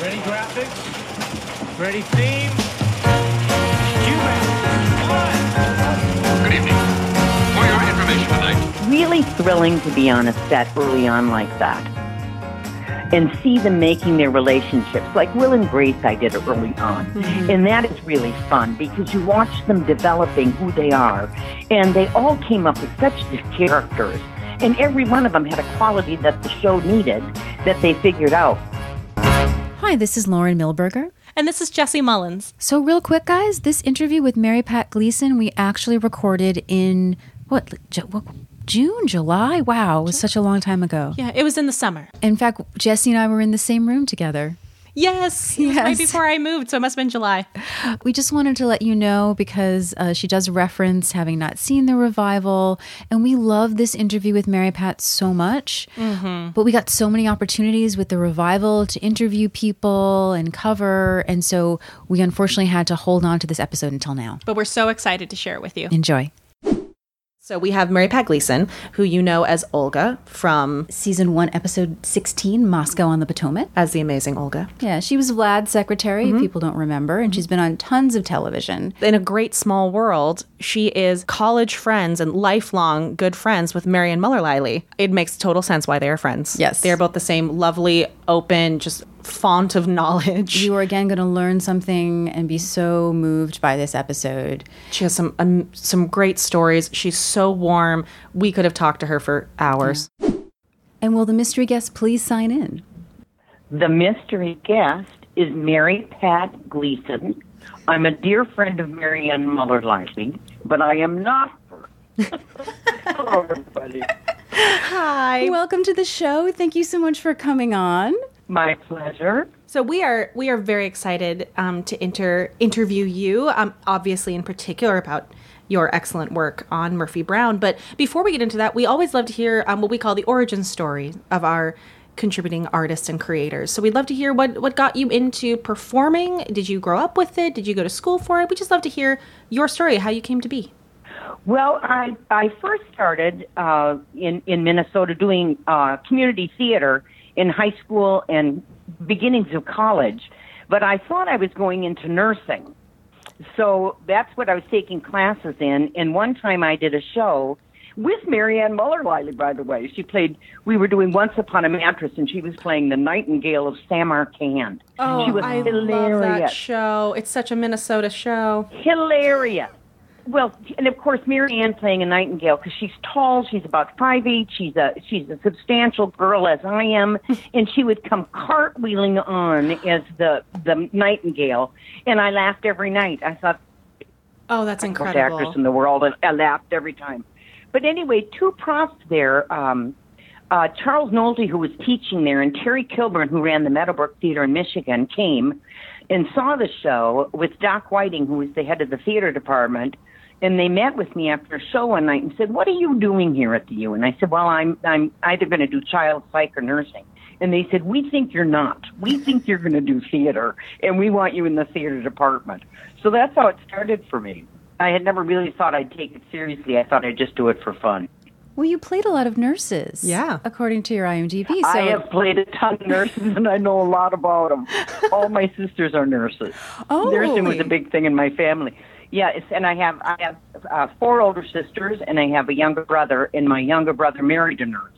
Ready graphics? Ready theme? Good evening. For your information tonight, really thrilling to be on a set early on like that and see them making their relationships. Like Will and Grace, I did it early on. Mm-hmm. And that is really fun because you watch them developing who they are. And they all came up with such good characters. And every one of them had a quality that the show needed that they figured out. Hi, this is Lauren Milberger. And this is Jesse Mullins. So, real quick, guys, this interview with Mary Pat Gleason we actually recorded in what, what June, July? Wow, it was such a long time ago. Yeah, it was in the summer. In fact, Jesse and I were in the same room together. Yes, was right before I moved, so it must have been July. We just wanted to let you know because uh, she does reference having not seen the revival, and we love this interview with Mary Pat so much. But we got so many opportunities with the revival to interview people and cover, and so we unfortunately had to hold on to this episode until now. But we're so excited to share it with you. Enjoy. So we have Mary Pat Gleason, who you know as Olga from Season one, episode 16, Moscow on the Potomac. as the amazing Olga. Yeah, she was Vlad's secretary, if mm-hmm. people don't remember, and she's been on tons of television. In a great small world, she is college friends and lifelong good friends with Marion Muller Liley. It makes total sense why they are friends. Yes. They're both the same lovely, open, just font of knowledge. You are again going to learn something and be so moved by this episode. She has some um, some great stories. She's so warm. We could have talked to her for hours. And will the mystery guest please sign in? The mystery guest is Mary Pat Gleason. I'm a dear friend of Marianne Muller Lively, but I am not her. Hello, everybody. Hi. Welcome to the show. Thank you so much for coming on. My pleasure. So we are we are very excited um, to inter interview you. Um, obviously, in particular about your excellent work on Murphy Brown. But before we get into that, we always love to hear um, what we call the origin story of our contributing artists and creators. So we'd love to hear what what got you into performing. Did you grow up with it? Did you go to school for it? We just love to hear your story, how you came to be. Well, I I first started uh, in in Minnesota doing uh, community theater in high school and beginnings of college, but I thought I was going into nursing. So that's what I was taking classes in. And one time I did a show with Marianne Muller Wiley, by the way. She played, we were doing Once Upon a Mattress, and she was playing the Nightingale of Samarkand. she oh, was Oh, I hilarious. love that show. It's such a Minnesota show. hilarious. Well, and of course, Mary Ann playing a nightingale because she's tall. She's about five eight. She's a she's a substantial girl as I am, and she would come cartwheeling on as the the nightingale, and I laughed every night. I thought Oh, that's incredible. actors in the world, and I laughed every time. But anyway, two profs there. Um, uh, Charles Nolte, who was teaching there, and Terry Kilburn, who ran the Meadowbrook Theater in Michigan, came and saw the show with Doc Whiting, who was the head of the theater department. And they met with me after a show one night and said, "What are you doing here at the U?" And I said, "Well, I'm I'm either going to do child psych or nursing." And they said, "We think you're not. We think you're going to do theater, and we want you in the theater department." So that's how it started for me. I had never really thought I'd take it seriously. I thought I'd just do it for fun. Well, you played a lot of nurses. Yeah. According to your IMDb. So I have played a ton of nurses, and I know a lot about them. All my sisters are nurses. Oh. nursing was a big thing in my family. Yeah, it's, and I have I have uh, four older sisters, and I have a younger brother, and my younger brother married a nurse.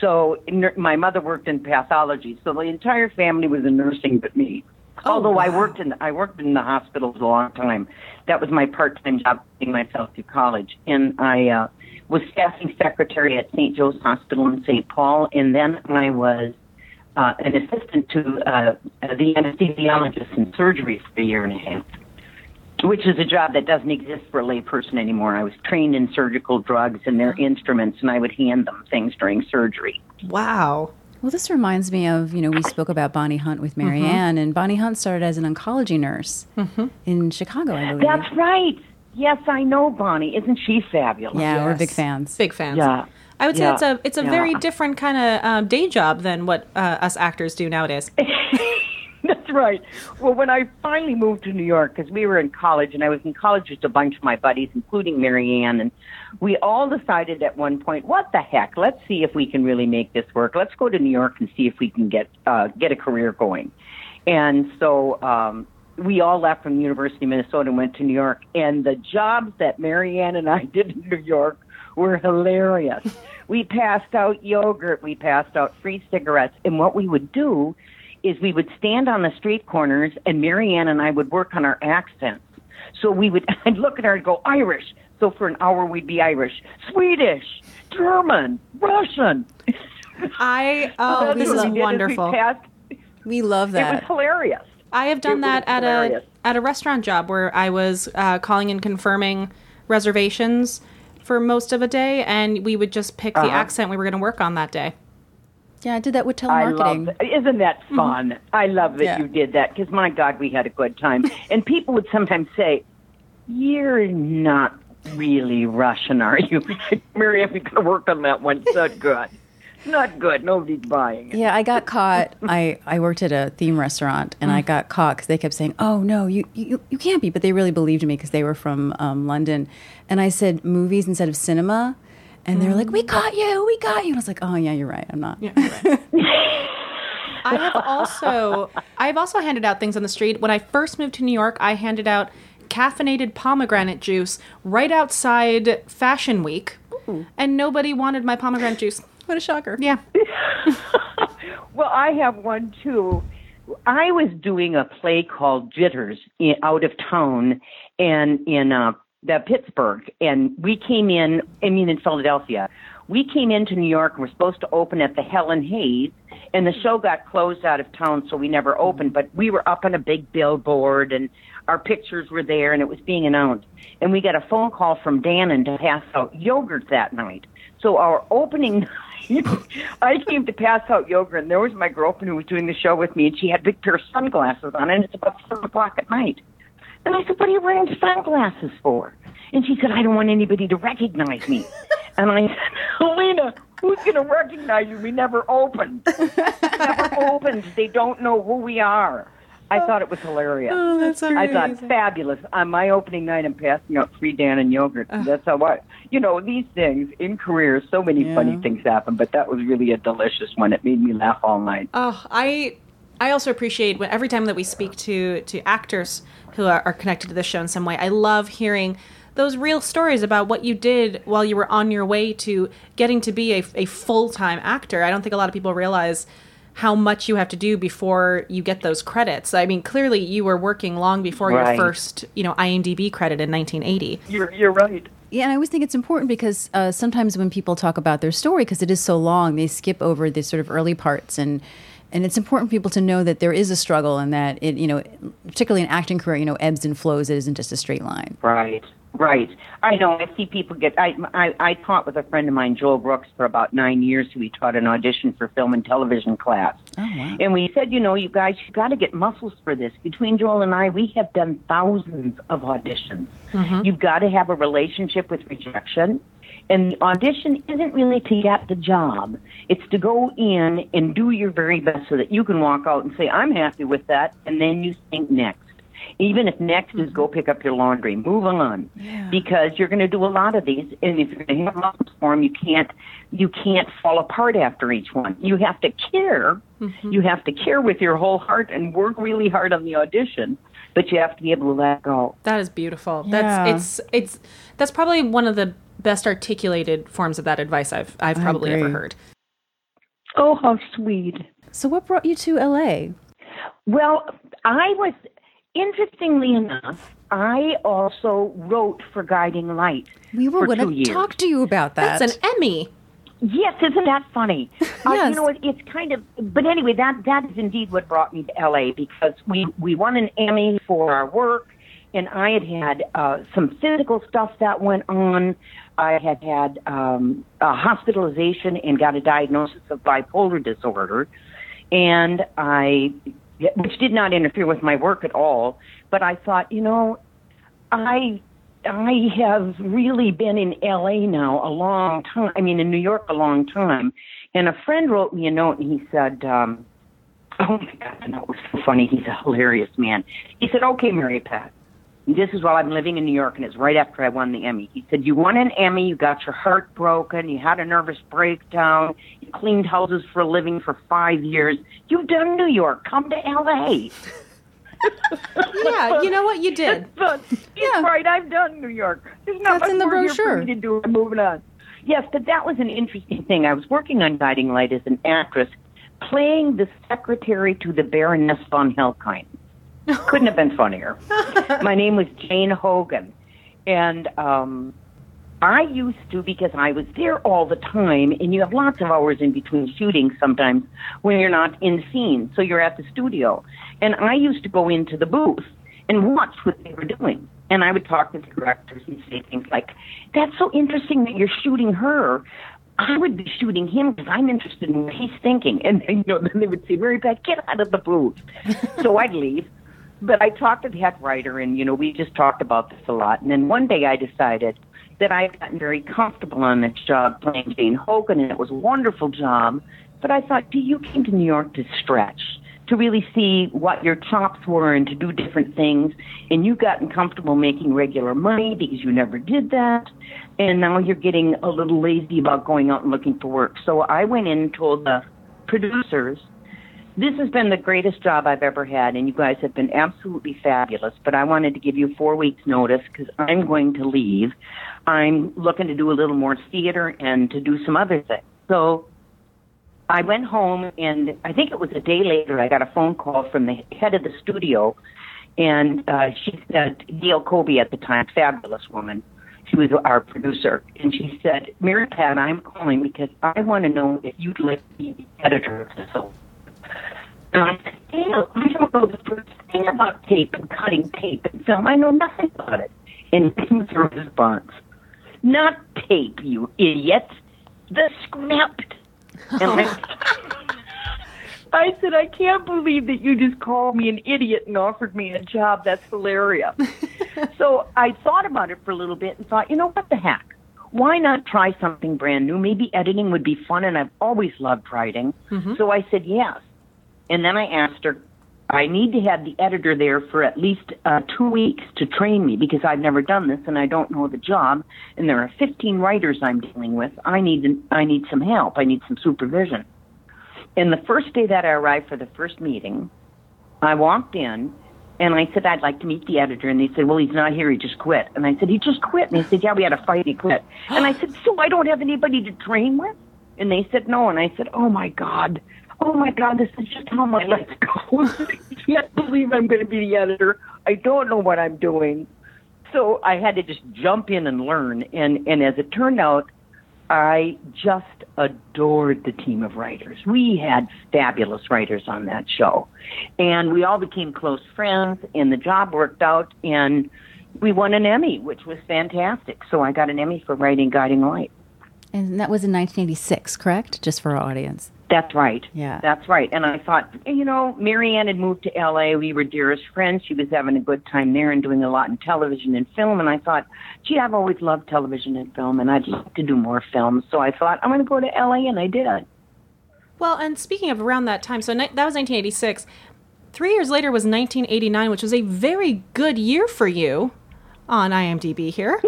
So nur- my mother worked in pathology, so the entire family was in nursing but me. Although I worked in I worked in the hospitals a long time. That was my part-time job, getting myself through college, and I uh, was staffing secretary at St. Joe's Hospital in St. Paul, and then I was uh, an assistant to uh, the anesthesiologist in surgery for a year and a half, which is a job that doesn't exist for a layperson anymore. I was trained in surgical drugs and their instruments, and I would hand them things during surgery. Wow. Well, this reminds me of, you know, we spoke about Bonnie Hunt with Marianne, Mm-hmm. And Bonnie Hunt started as an oncology nurse in Chicago, I believe. That's right. Yes, I know Bonnie. Isn't she fabulous? yeah, we're big fans. Big fans. Yeah. I would say Yeah. it's a it's a Yeah. very different kind of um, day job than what uh, us actors do nowadays. Right. Well, when I finally moved to New York, because we were in college, and I was in college with a bunch of my buddies, including Marianne, and we all decided at one point, what the heck? Let's see if we can really make this work. Let's go to New York and see if we can get uh, get a career going. And so um, we all left from the University of Minnesota and went to New York. And the jobs that Marianne and I did in New York were hilarious. we passed out yogurt, we passed out free cigarettes, and what we would do is we would stand on the street corners, and Marianne and I would work on our accents. So we would, I'd look at her and go Irish. So for an hour we'd be Irish, Swedish, German, Russian. I oh, That's this is did we wonderful. passed- We love that. It was hilarious. I have done It that at hilarious. a at a restaurant job where I was uh, calling and confirming reservations for most of a day, and we would just pick the accent we were going to work on that day. Yeah, I did that with I love telemarketing. that. Isn't that fun? I love that Yeah. you did that because my God, we had a good time. and people would sometimes say, "You're not really Russian, are you?" Mary, we could have worked on that one. It's not good. It's not good. Nobody's buying it. Yeah, I got caught. I, I worked at a theme restaurant, and I got caught because they kept saying, "Oh no, you you, you can't be," but they really believed me because they were from um, London, and I said movies instead of cinema, and they were like, "We got you, we got you," and I was like, "Oh yeah, you're right, I'm not." I have also I've also handed out things on the street. When I first moved to New York, I handed out caffeinated pomegranate juice right outside Fashion Week, and nobody wanted my pomegranate juice. What a shocker! Yeah. Well, I have one too. I was doing a play called Jitters in, out of town and in uh, the Pittsburgh, and we came in. I mean, in Philadelphia, we came into New York. and We're supposed to open at the Helen Hayes, and the show got closed out of town, so we never opened. But we were up on a big billboard, and our pictures were there, and it was being announced. And we got a phone call from Dannon to pass out yogurt that night. So our opening night, I came to pass out yogurt, and there was my girlfriend who was doing the show with me, and she had a big pair of sunglasses on, and it's about seven o'clock at night. And I said, "What are you wearing sunglasses for?" And she said, "I don't want anybody to recognize me." and I said, "Helena, who's going to recognize you? We never opened. never opened. They don't know who we are." I thought it was hilarious. Oh, that's I thought fabulous. On my opening night, I'm passing out free Dannon yogurt. That's how I, you know, these things in careers. So many funny things happen, but that was really a delicious one. It made me laugh all night. Oh, I I also appreciate when every time that we speak to to actors who are, are connected to the show in some way. I love hearing those real stories about what you did while you were on your way to getting to be a, a full time actor. I don't think a lot of people realize how much you have to do before you get those credits. I mean, clearly you were working long before Right. your first, you know, IMDb credit in 1980. You're you're right. Yeah, and I always think it's important because uh, sometimes when people talk about their story, because it is so long, they skip over the sort of early parts, and and it's important for people to know that there is a struggle and that it, you know, particularly an acting career, you know, ebbs and flows. It isn't just a straight line. Right, right. I know. I see people get. I, I I taught with a friend of mine, Joel Brooks, for about nine years. Who he taught an audition for film and television class. Oh wow! And we said, you know, you guys, you got to get muscles for this. Between Joel and I, we have done thousands of auditions. Mm-hmm. You've got to have a relationship with rejection. And the audition isn't really to get the job. It's to go in and do your very best so that you can walk out and say, I'm happy with that. And then you think next. Even if next is go mm-hmm. pick up your laundry, move on, because you're going to do a lot of these, and if you're going to have muscles for them, you can't you can't fall apart after each one. You have to care. Mm-hmm. You have to care with your whole heart and work really hard on the audition, but you have to be able to let go. That is beautiful. Yeah. That's it's it's that's probably one of the best articulated forms of that advice I've I've probably ever heard. Oh, how sweet. So what brought you to LA? Well, I was, interestingly enough, I also wrote for Guiding Light. We were going to years. talk to you about that. That's an Emmy. Yes, isn't that funny? Uh, Yes. you know, it, it's kind of. But anyway, that that is indeed what brought me to LA because we we won an Emmy for our work, and I had had uh, some physical stuff that went on. I had had um, a hospitalization and got a diagnosis of bipolar disorder, and I, which did not interfere with my work at all. But I thought, you know, I I have really been in LA now a long time. I mean, in New York a long time. And a friend wrote me a note and he said, um, "Oh my God, note was so funny. He's a hilarious man." He said, "Okay, Mary Pat, This is while I'm living in New York, and it's right after I won the Emmy. He said, You won an Emmy, you got your heart broken, you had a nervous breakdown, you cleaned houses for a living for five years. You've done New York. Come to LA. Yeah, you know what? You did. But Yeah. yeah. right. I've done New York. There's not That's much in the more here brochure. for me to do. I'm moving on. Yes, but that was an interesting thing. I was working on Guiding Light as an actress, playing the secretary to the Baroness von Helkheim. Couldn't have been funnier. My name was Jane Hogan, and um, I used to because I was there all the time, and you have lots of hours in between shootings sometimes when you're not in scene, so you're at the studio. And I used to go into the booth and watch what they were doing. And I would talk to the directors and say things like, "That's so interesting that you're shooting her." I would be shooting him because I'm interested in what he's thinking. And you know, then they would say, "Mary Beth, get out of the booth." so I'd leave. But I talked to the head writer, and you know, we just talked about this a lot. And then one day I decided that I'd gotten very comfortable on this job playing Jane Hogan, and it was a wonderful job. But I thought, gee, you came to New York to stretch, to really see what your chops were and to do different things. And you've gotten comfortable making regular money because you never did that. And now you're getting a little lazy about going out and looking for work. So I went in and told the producers, this has been the greatest job I've ever had, and you guys have been absolutely fabulous. But I wanted to give you four weeks' notice because I'm going to leave. I'm looking to do a little more theater and to do some other things. So I went home, and I think it was a day later, I got a phone call from the head of the studio, and uh, she said, Gail Kobe at the time, fabulous woman. She was our producer, and she said, Mary Pat, I'm calling because I want to know if you'd like to be the editor of this whole and I said, Dale, I don't know the first thing about tape and cutting tape and film. I know nothing about it. And through his response. Not tape, you idiot. The script. And I, I said, I can't believe that you just called me an idiot and offered me a job. That's hilarious. so I thought about it for a little bit and thought, you know what the heck? Why not try something brand new? Maybe editing would be fun, and I've always loved writing. Mm-hmm. So I said yes. And then I asked her, I need to have the editor there for at least uh, two weeks to train me because I've never done this and I don't know the job. And there are 15 writers I'm dealing with. I need I need some help. I need some supervision. And the first day that I arrived for the first meeting, I walked in and I said I'd like to meet the editor. And they said, Well, he's not here. He just quit. And I said, He just quit. And they said, Yeah, we had a fight. He quit. And I said, So I don't have anybody to train with? And they said, No. And I said, Oh my God oh my God, this is just how my life goes. I can't believe I'm going to be the editor. I don't know what I'm doing. So I had to just jump in and learn. And, and as it turned out, I just adored the team of writers. We had fabulous writers on that show. And we all became close friends, and the job worked out, and we won an Emmy, which was fantastic. So I got an Emmy for writing Guiding Light. And that was in 1986, correct? Just for our audience. That's right. Yeah. That's right. And I thought, you know, Marianne had moved to LA. We were dearest friends. She was having a good time there and doing a lot in television and film. And I thought, gee, I've always loved television and film, and I'd like to do more films. So I thought, I'm going to go to LA, and I did. Well, and speaking of around that time, so ni- that was 1986. Three years later was 1989, which was a very good year for you on IMDb here,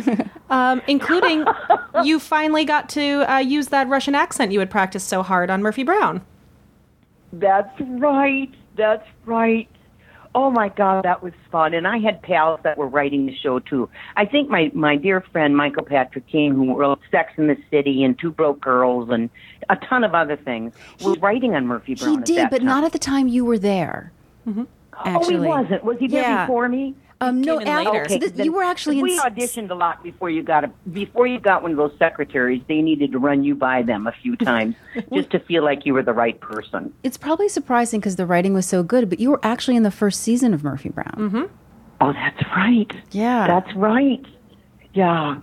um, including you finally got to uh, use that Russian accent you had practiced so hard on Murphy Brown. That's right. That's right. Oh my God, that was fun. And I had pals that were writing the show too. I think my, my dear friend Michael Patrick King, who wrote Sex in the City and Two Broke Girls and a ton of other things, was writing on Murphy Brown. He did, but time. not at the time you were there. Oh, Actually. he wasn't. Was he there Yeah. before me? Um, no, came in Al- so this- then- you were actually. We s- auditioned a lot before you got a before you got one of those secretaries. They needed to run you by them a few times just to feel like you were the right person. It's probably surprising because the writing was so good, but you were actually in the first season of Murphy Brown. Mm-hmm. Oh, that's right. Yeah. That's right. Yeah.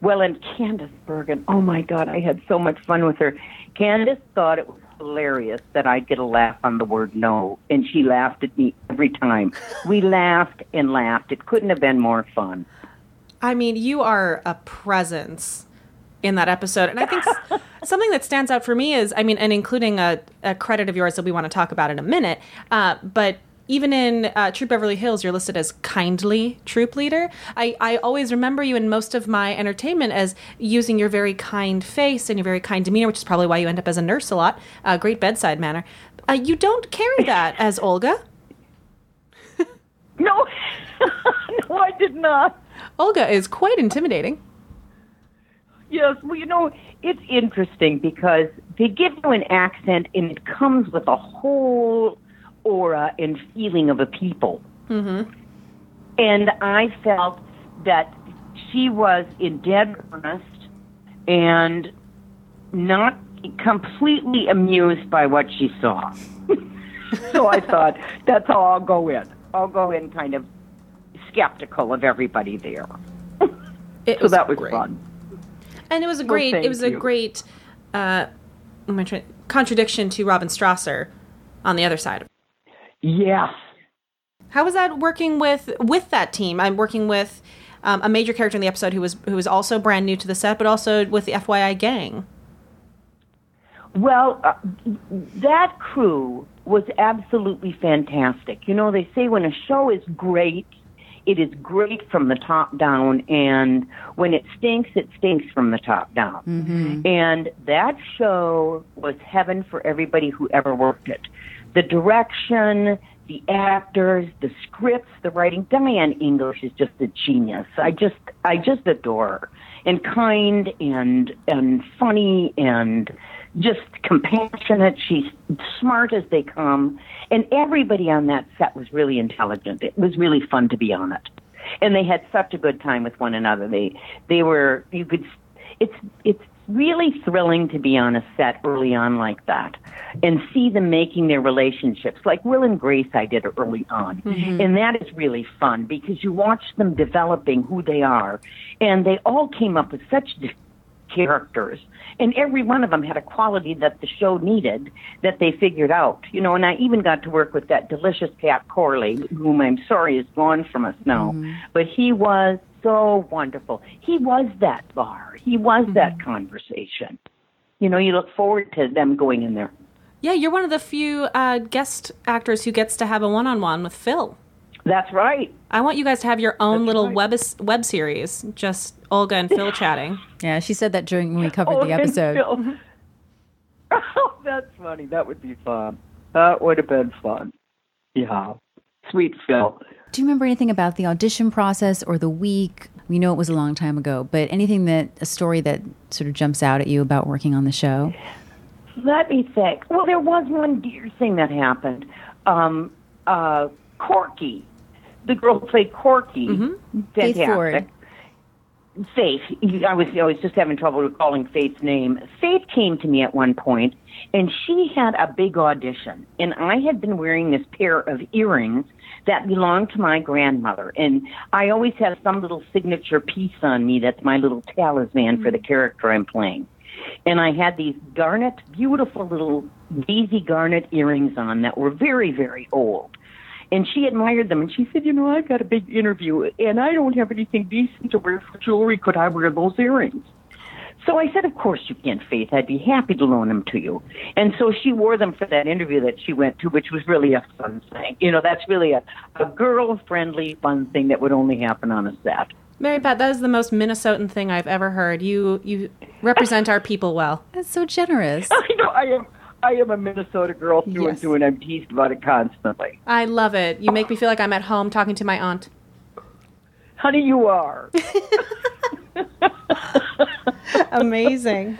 Well, and Candice Bergen, oh my God, I had so much fun with her. Candice thought it was hilarious that I'd get a laugh on the word no, and she laughed at me every time. We laughed and laughed. It couldn't have been more fun. I mean, you are a presence in that episode. And I think something that stands out for me is, I mean, and including a, a credit of yours that we want to talk about in a minute, uh, but even in uh, Troop Beverly Hills, you're listed as kindly troop leader. I, I always remember you in most of my entertainment as using your very kind face and your very kind demeanor, which is probably why you end up as a nurse a lot. Uh, great bedside manner. Uh, you don't carry that as Olga. No, no, I did not. Olga is quite intimidating. Yes, well, you know, it's interesting because they give you an accent and it comes with a whole aura and feeling of a people. Mm-hmm. And I felt that she was in dead earnest and not completely amused by what she saw. so I thought, that's how I'll go in. I'll go in kind of skeptical of everybody there. It So that was great. fun. And it was a great. thank it was a you. great uh, what am I trying- contradiction to Robin Strasser on the other side. Yes. How was that working with with that team? I'm working with um, a major character in the episode who was who was also brand new to the set, but also with the FYI gang. Well, uh, that crew was absolutely fantastic. You know, they say when a show is great, it is great from the top down, and when it stinks, it stinks from the top down. And that show was heaven for everybody who ever worked it. The direction, the actors, the scripts, the writing. Diane English is just a genius. I just, I just adore her, and kind and and funny and just compassionate. She's smart as they come. And everybody on that set was really intelligent. It was really fun to be on it. And they had such a good time with one another. They they were you could it's it's really thrilling to be on a set early on like that and see them making their relationships like Will and Grace I did early on. Mm-hmm. And that is really fun because you watch them developing who they are and they all came up with such characters and every one of them had a quality that the show needed that they figured out you know and i even got to work with that delicious pat corley whom i'm sorry is gone from us now mm-hmm. but he was so wonderful. He was that bar. He was that conversation. You know you look forward to them going in there. Yeah, you're one of the few uh, guest actors who gets to have a one-on-one with Phil. that's right. I want you guys to have your own little right. web web series, just Olga and Phil chatting. Yeah, she said that during when we covered Oh, the episode. Oh that's funny. That would be fun. That would have been fun. Yeah. Sweet phil Do you remember anything about the audition process or the week? We know it was a long time ago, but anything that a story that sort of jumps out at you about working on the show? Let me think. Well, there was one dear thing that happened. Um, uh, Corky, the girl who played Corky, Ford. fantastic. Faith. I was I was just having trouble recalling Faith's name. Faith came to me at one point, and she had a big audition, and I had been wearing this pair of earrings that belonged to my grandmother, and I always have some little signature piece on me that's my little talisman for the mm. character I'm playing and I had these garnet, beautiful little Daisy garnet earrings on that were very, very old. And she admired them, and she said, "You know, I've got a big interview, and I don't have anything decent to wear for jewelry. Could I wear those earrings?" So I said, "Of course you can, Faith. I'd be happy to loan them to you." And so she wore them for that interview that she went to, which was really a fun thing. You know, that's really a, a girl-friendly, fun thing that would only happen on a set. Mary Pat, that is the most Minnesotan thing I've ever heard. You you represent our people well. That's so generous. I know I am. I am a Minnesota girl through Yes. and through, and I'm teased about it constantly. I love it. You make me feel like I'm at home talking to my aunt. Honey, you are. Amazing.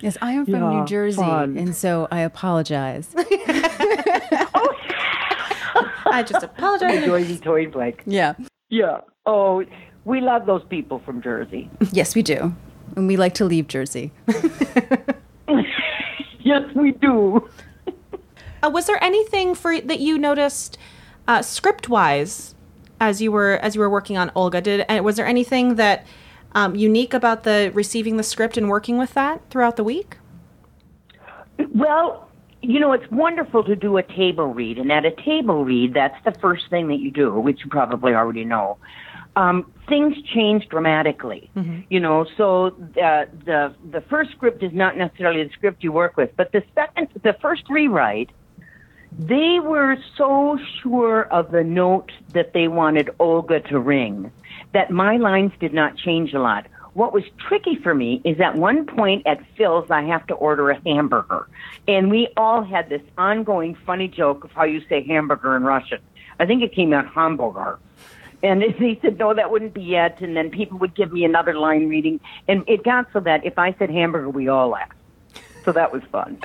Yes, I am from Yeah, New Jersey, fun. and so I apologize. I just apologize. Joyzy Toy Blake. yeah. Yeah. Oh, we love those people from Jersey. Yes, we do. And we like to leave Jersey. Yes, we do. Uh, was there anything for that you noticed uh, script wise as you were as you were working on Olga? Did uh, was there anything that um, unique about the receiving the script and working with that throughout the week? Well, you know, it's wonderful to do a table read, and at a table read, that's the first thing that you do, which you probably already know. Um, things change dramatically, you know. So uh, the the first script is not necessarily the script you work with, but the second, the first rewrite they were so sure of the note that they wanted Olga to ring that my lines did not change a lot. What was tricky for me is at one point at Phil's, I have to order a hamburger. And we all had this ongoing funny joke of how you say hamburger in Russian. I think it came out hamburger. And he said, no, that wouldn't be yet. And then people would give me another line reading. And it got so that if I said hamburger, we all laughed. So that was fun.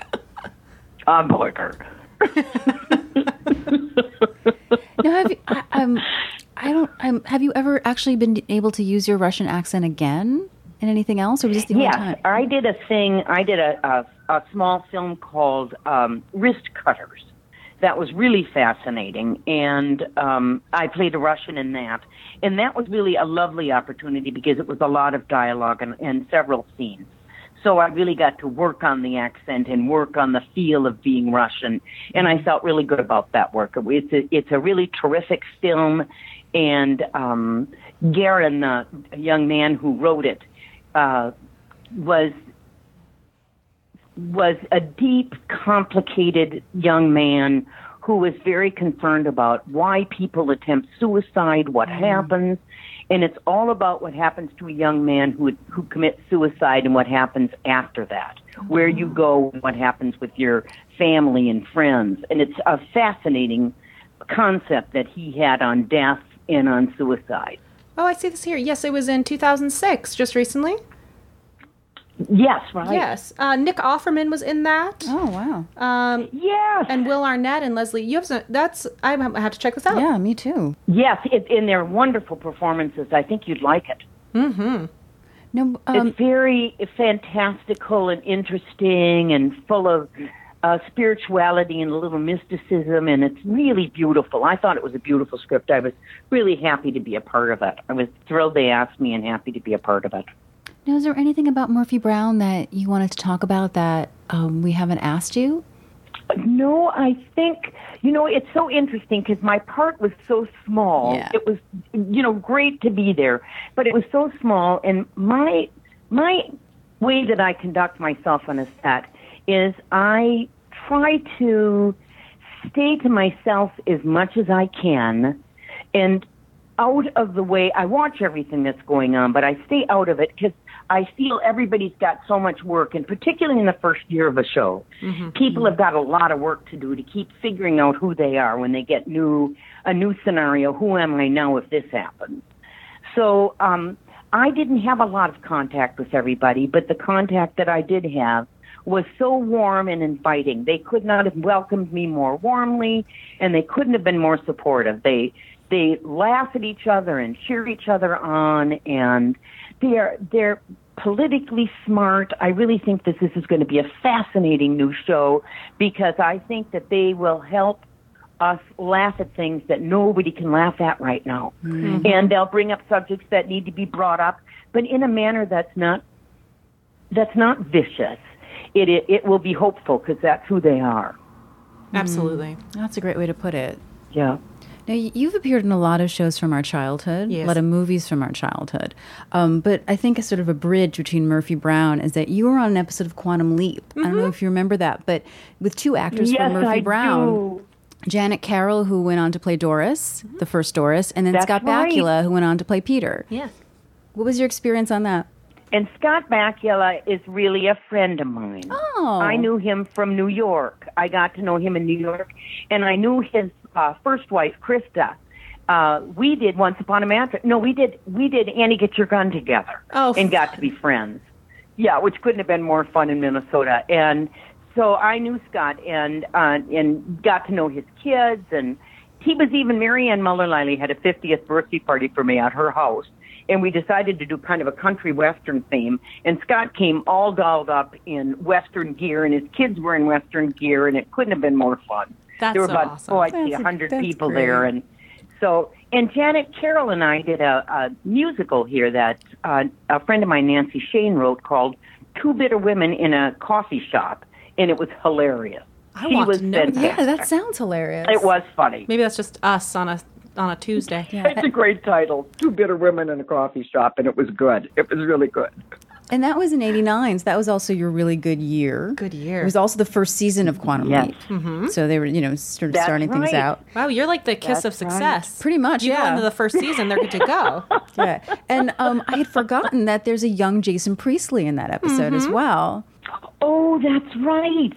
hamburger. Now, have you, I, um, I don't. Um, have you ever actually been able to use your Russian accent again in anything else, or was this the Yes, only time? I did a thing. I did a a, a small film called um, Wrist Cutters. That was really fascinating, and um, I played a Russian in that. And that was really a lovely opportunity because it was a lot of dialogue and, and several scenes. So I really got to work on the accent and work on the feel of being Russian, and I felt really good about that work. It's a, it's a really terrific film, and um, Goran, the young man who wrote it, uh, was was a deep, complicated young man who was very concerned about why people attempt suicide, what happens, and it's all about what happens to a young man who who commits suicide and what happens after that, where you go, what happens with your family and friends, and it's a fascinating concept that he had on death and on suicide. Oh, I see this here. Yes, it was in 2006, just recently. Yes, right. Yes, uh, Nick Offerman was in that, Oh wow. um, Yes. and Will Arnett and Leslie. You have some, that's I have to check this out. Yeah, me too. Yes, it, in they're wonderful performances. I think you'd like it. Mm-hmm. No, um, it's very fantastical and interesting and full of uh, spirituality and a little mysticism, and it's really beautiful. I thought it was a beautiful script. I was really happy to be a part of it. I was thrilled they asked me and happy to be a part of it. now is there anything about Murphy Brown that you wanted to talk about that um, we haven't asked you? No, I think you know it's so interesting because my part was so small. Yeah. It was you know great to be there, but it was so small. And my my way that I conduct myself on a set is I try to stay to myself as much as I can, and out of the way. I watch everything that's going on, but I stay out of it because I feel everybody's got so much work, and particularly in the first year of a show, people have got a lot of work to do to keep figuring out who they are when they get new a new scenario. Who am I now if this happens? So um, I didn't have a lot of contact with everybody, but the contact that I did have was so warm and inviting. They could not have welcomed me more warmly, and they couldn't have been more supportive. They they laugh at each other and cheer each other on, and they're they're politically smart. I really think that this is going to be a fascinating new show because I think that they will help us laugh at things that nobody can laugh at right now. Mm-hmm. And they'll bring up subjects that need to be brought up, but in a manner that's not that's not vicious. It it, it will be hopeful because that's who they are. Mm-hmm. Absolutely. That's a great way to put it. Yeah. Now, you've appeared in a lot of shows from our childhood, Yes. a lot of movies from our childhood. Um, but I think a sort of a bridge between Murphy Brown is that you were on an episode of Quantum Leap. I don't know mm-hmm. if you remember that, but with two actors yes, from Murphy I Brown. do. Janet Carroll, who went on to play Doris, mm-hmm. the first Doris, and then That's Scott right. Bakula, who went on to play Peter. Yes. What was your experience on that? And Scott Bakula is really a friend of mine. Oh. I knew him from New York. I got to know him in New York, and I knew his uh, first wife, Krista. Uh, we did Once Upon a Mattress. No, we did we did Annie Get Your Gun together, Oh, and got to be friends. Yeah, which couldn't have been more fun in Minnesota. And so I knew Scott and uh, and got to know his kids, and he was even Marianne Muller Liley had a 50th birthday party for me at her house. And we decided to do kind of a country western theme. And Scott came all dolled up in western gear, and his kids were in western gear, and it couldn't have been more fun. That's there were so about awesome. oh, I'd That's say a- hundred people great. there, and so and Janet Carroll and I did a, a musical here that uh, a friend of mine, Nancy Shane, wrote called Two Bitter Women in a Coffee Shop, and it was hilarious. I she want was to know fantastic. Yeah, that sounds hilarious. It was funny. Maybe that's just us on a on a Tuesday. It's a great title. Two bitter women in a coffee shop, and it was good. It was really good. And that was in 89. So that was also your really good year. Good year. It was also the first season of Quantum Yes. Leap. Mm-hmm. So they were, you know, started That's starting things out. Wow, you're like the kiss That's of success. Pretty much, You go yeah. into the first season, they're good to go. Yeah. And um, I had forgotten that there's a young Jason Priestley in that episode as well. Oh, that's right.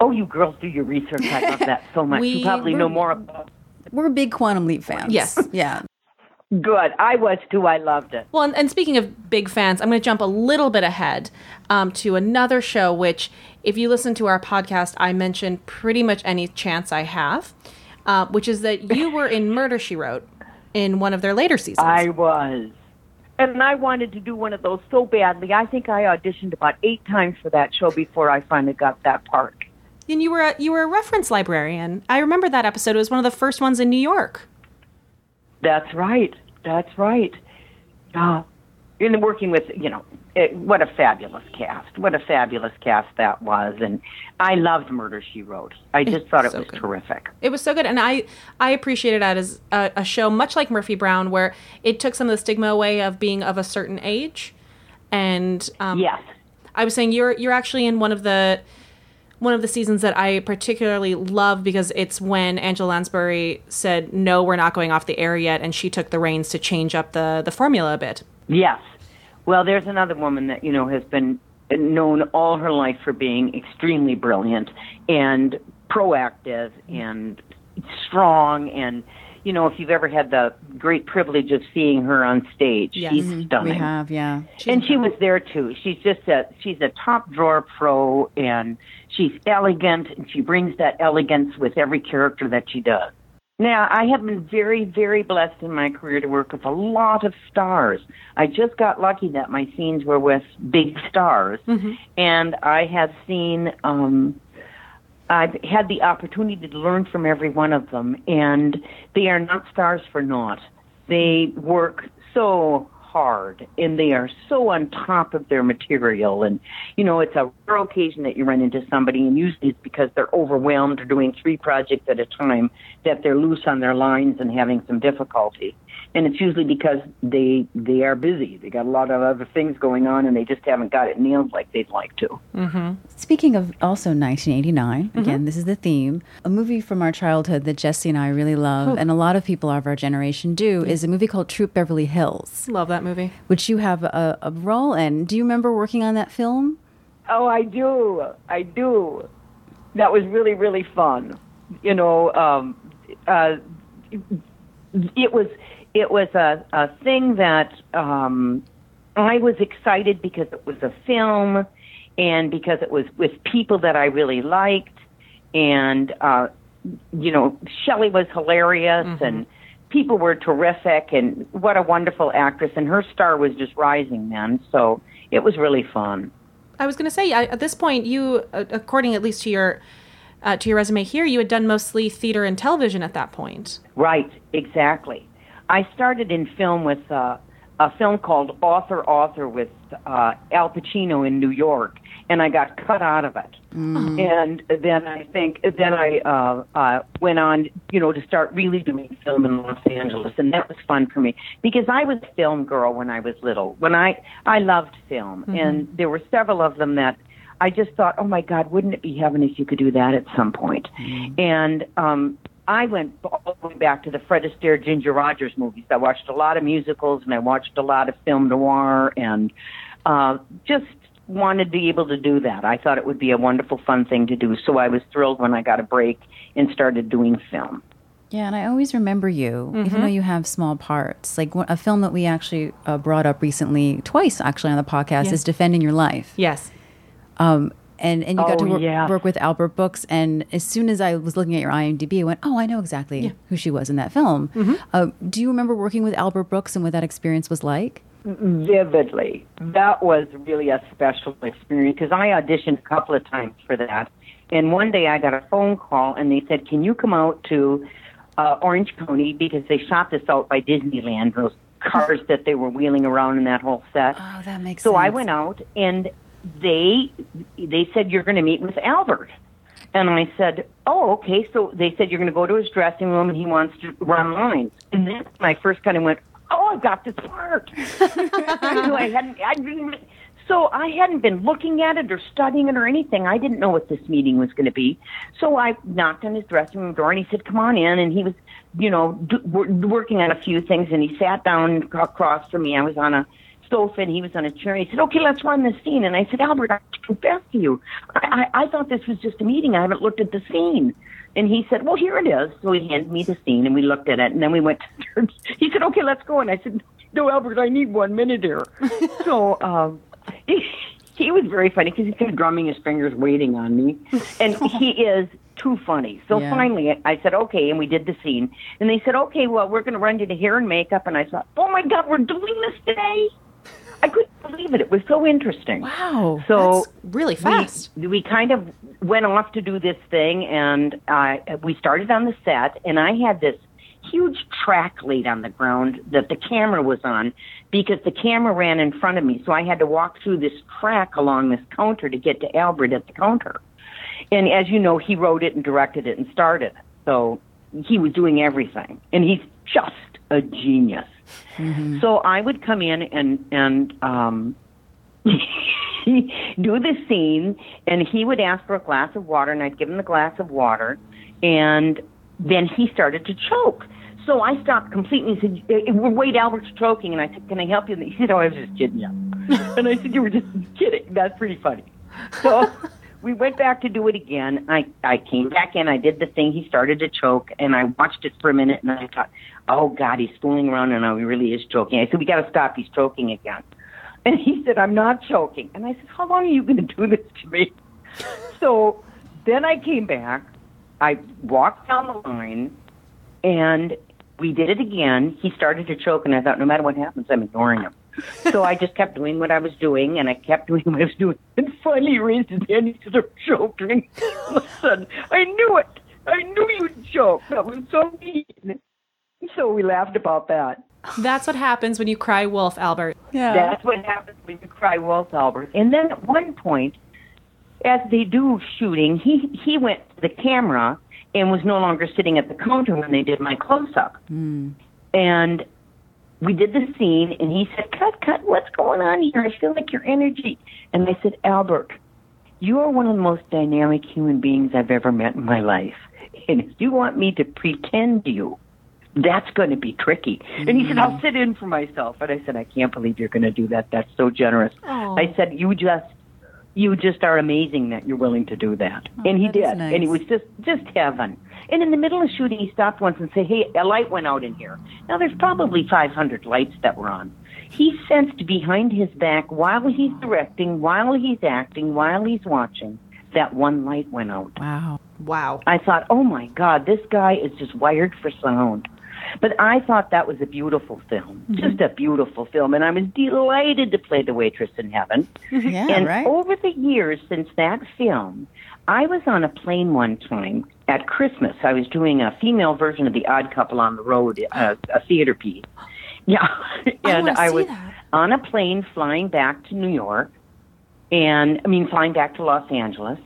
Oh, you girls do your research. I love that so much. We you probably know more about. We're big Quantum Leap fans. Yes. Yeah. Good. I was too. I loved it. Well, and, and speaking of big fans, I'm going to jump a little bit ahead um, to another show, which, if you listen to our podcast, I mention pretty much any chance I have, uh, which is that you were in Murder She Wrote in one of their later seasons. I was. And I wanted to do one of those so badly. I think I auditioned about eight times for that show before I finally got that part. And you were a, you were a reference librarian. I remember that episode. It was one of the first ones in New York. That's right. That's right. Uh, in working with, you know, it, what a fabulous cast. What a fabulous cast that was. And I loved Murder, She Wrote. I just thought it so was good. terrific. It was so good, and I I appreciated that as a, a show much like Murphy Brown, where it took some of the stigma away of being of a certain age, and um, Yes. I was saying you're you're actually in one of the one of the seasons that I particularly love because it's when Angela Lansbury said no, we're not going off the air yet, and she took the reins to change up the the formula a bit. Yes. Well, there's another woman that, you know, has been known all her life for being extremely brilliant and proactive and strong. And, you know, if you've ever had the great privilege of seeing her on stage, Yes. she's Mhm. We have, yeah. and she was there too. She's just a she's a top drawer pro, and she's elegant, and she brings that elegance with every character that she does. Now, I have been very, very blessed in my career to work with a lot of stars. I just got lucky that my scenes were with big stars, and I have seen. um I've had the opportunity to learn from every one of them, and they are not stars for naught. They work so hard, and they are so on top of their material. And you know, it's a rare occasion that you run into somebody, and usually it's because they're overwhelmed or doing three projects at a time that they're loose on their lines and having some difficulty. And it's usually because they they are busy. They got a lot of other things going on, and they just haven't got it nailed like they'd like to. Speaking of also 1989, again, this is the theme. A movie from our childhood that Jesse and I really love, and a lot of people of our generation do, is a movie called Troop Beverly Hills, Love that movie. which you have a, a role in. Do you remember working on that film? Oh, I do. I do. That was really, really fun. You know, um, uh, it was it was a, a thing that um, I was excited because it was a film and because it was with people that I really liked, and uh, you know, Shelley was hilarious and. People were terrific, and what a wonderful actress! And her star was just rising then, so it was really fun. I was going to say at this point, you, uh, according at least to your uh, to your resume here, you had done mostly theater and television at that point. Right, exactly. I started in film with uh, a film called Author Author with uh, Al Pacino in New York, and I got cut out of it. And then I think then I uh, uh, went on, you know, to start really doing film in Los Angeles, and that was fun for me because I was a film girl when I was little. When I I loved film, and there were several of them that I just thought, oh my God, wouldn't it be heaven if you could do that at some point? And um, I went all the way back to the Fred Astaire, Ginger Rogers movies. I watched a lot of musicals and I watched a lot of film noir and uh, just wanted to be able to do that. I thought it would be a wonderful, fun thing to do. So I was thrilled when I got a break and started doing film. Yeah, and I always remember you, even though you have small parts. Like a film that we actually uh, brought up recently, twice actually on the podcast, is Defending Your Life. Yes. Um, and, and you got Oh, to work, yeah. work with Albert Brooks. And as soon as I was looking at your IMDb, I went, oh, I know exactly who she was in that film. Uh, do you remember working with Albert Brooks and what that experience was like? vividly. That was really a special experience because I auditioned a couple of times for that. And one day I got a phone call and they said, Can you come out to uh, Orange County because they shot this out by Disneyland, those cars that they were wheeling around in that whole set. Oh, that makes So sense. I went out and they they said you're going to meet with Albert. And I said, "Oh, okay." So they said you're going to go to his dressing room and he wants to run lines. And then my first kind of went, "Oh, I've got this part." I I hadn't. I didn't. So I hadn't been looking at it or studying it or anything. I didn't know what this meeting was going to be. So I knocked on his dressing room door and he said, "Come on in." And he was, you know, do, working on a few things. And he sat down across from me. I was on a sofa and he was on a chair. He said, "Okay, let's run the scene." And I said, "Albert, I confess to you, I, I, I thought this was just a meeting. I haven't looked at the scene." And he said, "Well, here it is." So he handed me the scene, and we looked at it, and then we went to church. He said, "Okay, let's go." And I said, "No, Albert, I need one minute here." so um, he, he was very funny because he kept drumming his fingers, waiting on me, and he is too funny. So Yeah. finally, I said, "Okay," and we did the scene. And they said, "Okay, well, we're going to run you to hair and makeup." And I thought, "Oh my God, we're doing this today!" I couldn't believe it. It was so interesting. Wow. So really fast. we, we kind of went off to do this thing, and uh, we started on the set, and I had this huge track laid on the ground that the camera was on because the camera ran in front of me, so I had to walk through this track along this counter to get to Albert at the counter. And as you know, he wrote it and directed it and started. it, so he was doing everything, and he's just a genius. So I would come in and and um, do the scene, and he would ask for a glass of water, and I'd give him the glass of water, and then he started to choke. So I stopped completely and said, "Eh, eh, "Wait, Albert's choking," and I said, "Can I help you?" And he said, "Oh, I was just kidding you." and I said, "You were just kidding. That's pretty funny." So we went back to do it again. I I came back in. I did the thing. He started to choke, and I watched it for a minute, and I thought, "Oh God, he's fooling around, and now he really is choking." I said, "We got to stop. He's choking again." And he said, I'm not choking. And I said, How long are you going to do this to me? so then I came back. I walked down the line and we did it again. He started to choke, and I thought, No matter what happens, I'm ignoring him. So I just kept doing what I was doing, and I kept doing what I was doing. And finally, he raised his hand. He started choking. All of a sudden, I knew it. I knew you'd choke. That was so mean. So we laughed about that. That's what happens when you cry wolf, Albert. Yeah. That's what happens when you cry wolf, Albert. And then at one point, as they do shooting, he he went to the camera and was no longer sitting at the counter when they did my close up. Hmm. And we did the scene, and he said, "Cut, cut! What's going on here? I feel like your energy." And I said, "Albert, you are one of the most dynamic human beings I've ever met in my life. And if you want me to pretend to you, that's going to be tricky. And he said, I'll mm-hmm. sit in for myself. And I said, I can't believe you're going to do that. That's so generous. I said, you just, you just are amazing that you're willing to do that. Oh, and he that is did. And it nice. was just, just heaven. And in the middle of shooting, he stopped once and said, Hey, a light went out in here. Now there's probably 500 lights that were on. He sensed behind his back while he's directing, while he's acting, while he's watching, that one light went out. Wow. Wow. I thought, oh my God, this guy is just wired for sound. But I thought that was a beautiful film, mm-hmm. just a beautiful film, and I was delighted to play the waitress in heaven. Yeah, and right? over the years since that film, I was on a plane one time at Christmas. I was doing a female version of The Odd Couple on the Road, a, a theater piece. Yeah, oh, and wanna I see was that. on a plane flying back to New York, and I mean flying back to Los Angeles,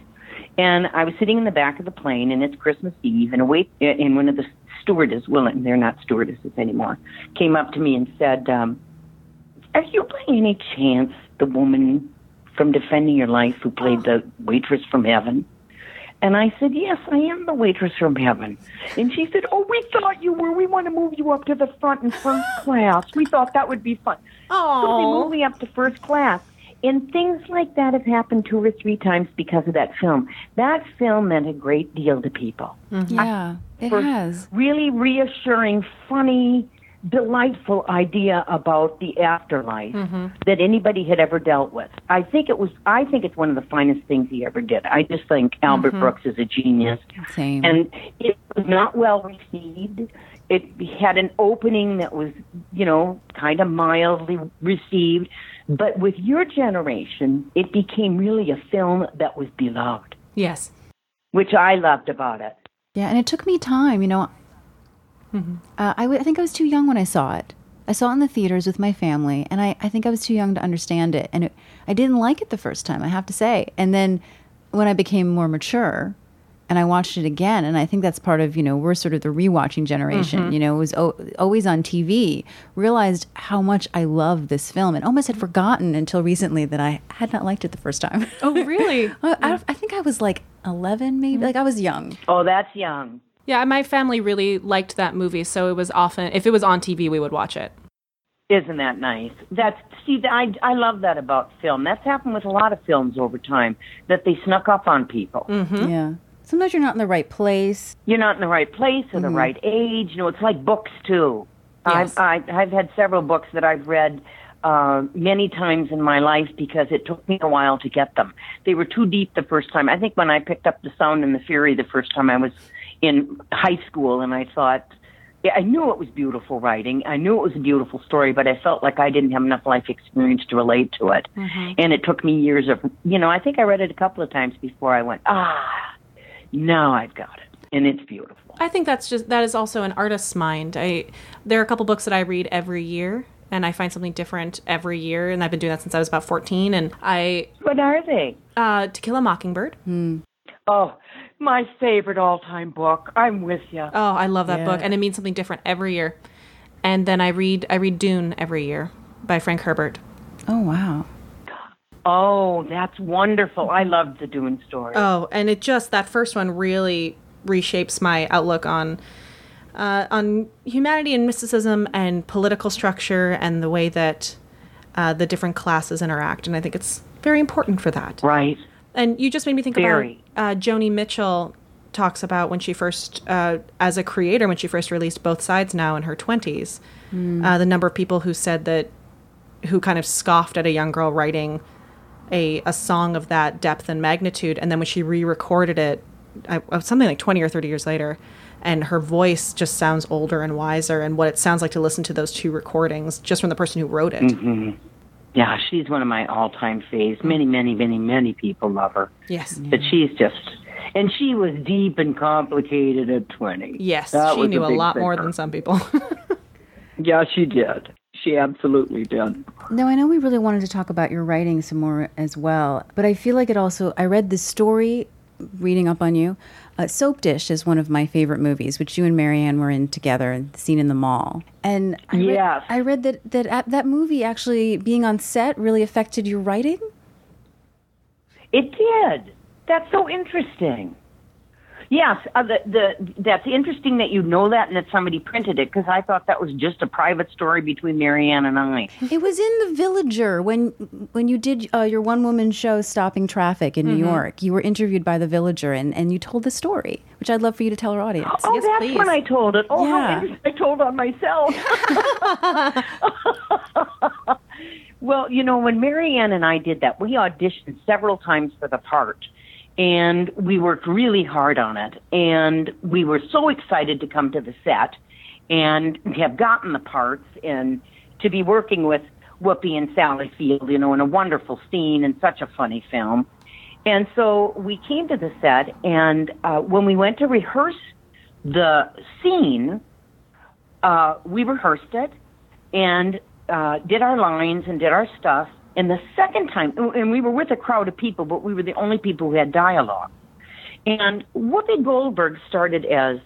and I was sitting in the back of the plane, and it's Christmas Eve, and a wait, and one of the stewardess, well, they're not stewardesses anymore, came up to me and said, um, "Are you by any chance the woman from Defending Your Life who played the waitress from heaven?" And I said, Yes, I am the waitress from heaven. And she said, Oh, we thought you were. We want to move you up to the front in first class. We thought that would be fun. So they Oh. moved me up to first class. And things like that have happened two or three times because of that film. That film meant a great deal to people. Yeah, it For has. Really reassuring, funny, delightful idea about the afterlife mm-hmm. that anybody had ever dealt with. I think it was I think it's one of the finest things he ever did. I just think Albert mm-hmm. Brooks is a genius. Same. And it was not well received. It had an opening that was, you know, kind of mildly received. But with your generation, it became really a film that was beloved, Yes. which I loved about it. Yeah, and it took me time. You know, uh, I, w- I think I was too young when I saw it. I saw it in the theaters with my family, and I, I think I was too young to understand it. And it, I didn't like it the first time, I have to say. And then when I became more mature and I watched it again. And I think that's part of, you know, we're sort of the rewatching generation. You know, it was o- always on TV. Realized how much I love this film and almost had forgotten until recently that I had not liked it the first time. Oh, really? I, I, I think I was like 11, maybe. Mm-hmm. Like I was young. Oh, that's young. yeah, my family really liked that movie, so it was often if it was on TV, we would watch it. Isn't that nice? That's see, I I love that about film. That's happened with a lot of films over time that they snuck up on people. Mm-hmm. Yeah. Sometimes you're not in the right place. You're not in the right place or the mm-hmm. right age. You know, it's like books too. Yes. I've I, I've had several books that I've read uh, many times in my life because it took me a while to get them. They were too deep the first time. I think when I picked up The Sound and the Fury the first time I was in high school, and I thought. Yeah, I knew it was beautiful writing. I knew it was a beautiful story, but I felt like I didn't have enough life experience to relate to it. And it took me years of, you know, I think I read it a couple of times before I went, ah, now I've got it. And it's beautiful. I think that's just that is also an artist's mind. I there are a couple books that I read every year and I find something different every year and I've been doing that since I was about 14 and I What are they? uh To Kill a Mockingbird. Oh, my favorite all-time book. I'm with you. Oh, I love that Yeah. book and it means something different every year. And then I read I read Dune every year by Frank Herbert. Oh, wow. Oh, that's wonderful. I loved the Dune story. Oh, and it just that first one really reshapes my outlook on uh, on humanity and mysticism and political structure and the way that uh, the different classes interact. And I think it's very important for that. right. And you just made me think Very. about uh, Joni Mitchell talks about when she first, uh, as a creator, when she first released Both Sides Now in her 20s, uh, the number of people who said that, who kind of scoffed at a young girl writing a, a song of that depth and magnitude. And then when she re recorded it, I, uh, something like 20 or 30 years later, and her voice just sounds older and wiser, and what it sounds like to listen to those two recordings just from the person who wrote it. Mm-hmm. Yeah, she's one of my all-time faves. Mm-hmm. Many, many, many, many people love her. Yes. But she's just, and she was deep and complicated at 20. Yes, That she knew a big lot more than some people. Yeah, she did. She absolutely did. No, I know we really wanted to talk about your writing some more as well, but I feel like it also. I read this story, reading up on you. Uh, Soapdish is one of my favorite movies, which you and Marianne were in together, the scene in the mall. And I read, Yes. I read that that at that movie actually being on set really affected your writing. It did. That's so interesting. Yes, uh, the, the that's interesting that you know that and that somebody printed it because I thought that was just a private story between Marianne and I. It was in The Villager when when you did uh, your one woman show Stopping Traffic in New York. You were interviewed by The Villager and, and you told the story, which I'd love for you to tell our audience. Oh, Yes, that's please. when I told it. Oh, Yeah. I told on myself. well, you know, when Marianne and I did that, we auditioned several times for the part, and we worked really hard on it, and we were so excited to come to the set and have gotten the parts and to be working with Whoopi and Sally Field, you know, in a wonderful scene and such a funny film. And so we came to the set, and uh, when we went to rehearse the scene, uh, we rehearsed it and uh, did our lines and did our stuff. And the second time, and we were with a crowd of people, but we were the only people who had dialogue. And Whoopi Goldberg started as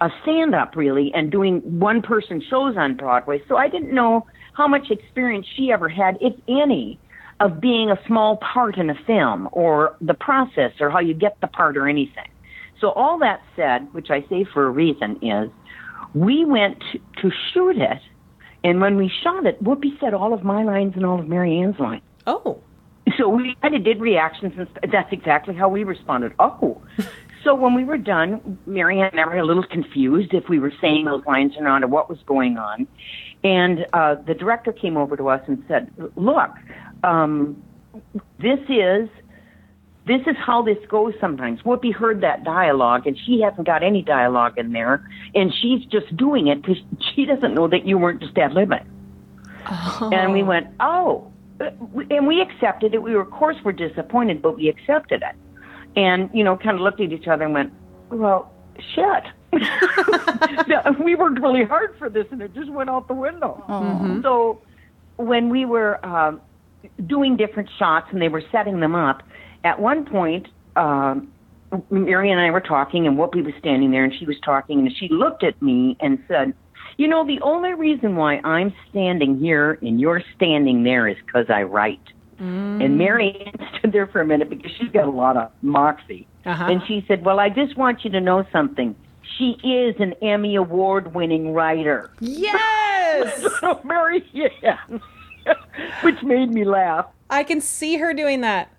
a stand up, really, and doing one person shows on Broadway. So I didn't know how much experience she ever had, if any, of being a small part in a film or the process or how you get the part or anything. So, all that said, which I say for a reason, is we went to, shoot it, and when we shot it, Whoopi said all of my lines and all of Mary Marianne's lines. oh. So we kind of did reactions, and that's exactly how we responded. Oh. So when we were done, Mary Marianne and I were a little confused if we were saying those lines or not, or what was going on. And uh, the director came over to us and said, "Look, um, this is this is how this goes sometimes. Whoopi heard that dialogue, and she hasn't got any dialogue in there, and she's just doing it because she doesn't know that you weren't just ad libbing." And we went, "Oh," and we accepted it. We were, of course, we're disappointed, but we accepted it, and you know, kind of looked at each other and went, "Well, shit." we worked really hard for this, and it just went out the window. So when we were um, doing different shots and they were setting them up, at one point, um, Mary and I were talking, and Whoopi was standing there, and she was talking, and she looked at me and said, "You know, the only reason why I'm standing here and you're standing there is because I write." And Mary stood there for a minute because she's got a lot of moxie, Uh-huh. and she said, "Well, I just want you to know something. She is an Emmy award-winning writer." Yes. So Mary, yeah, which made me laugh. I can see her doing that.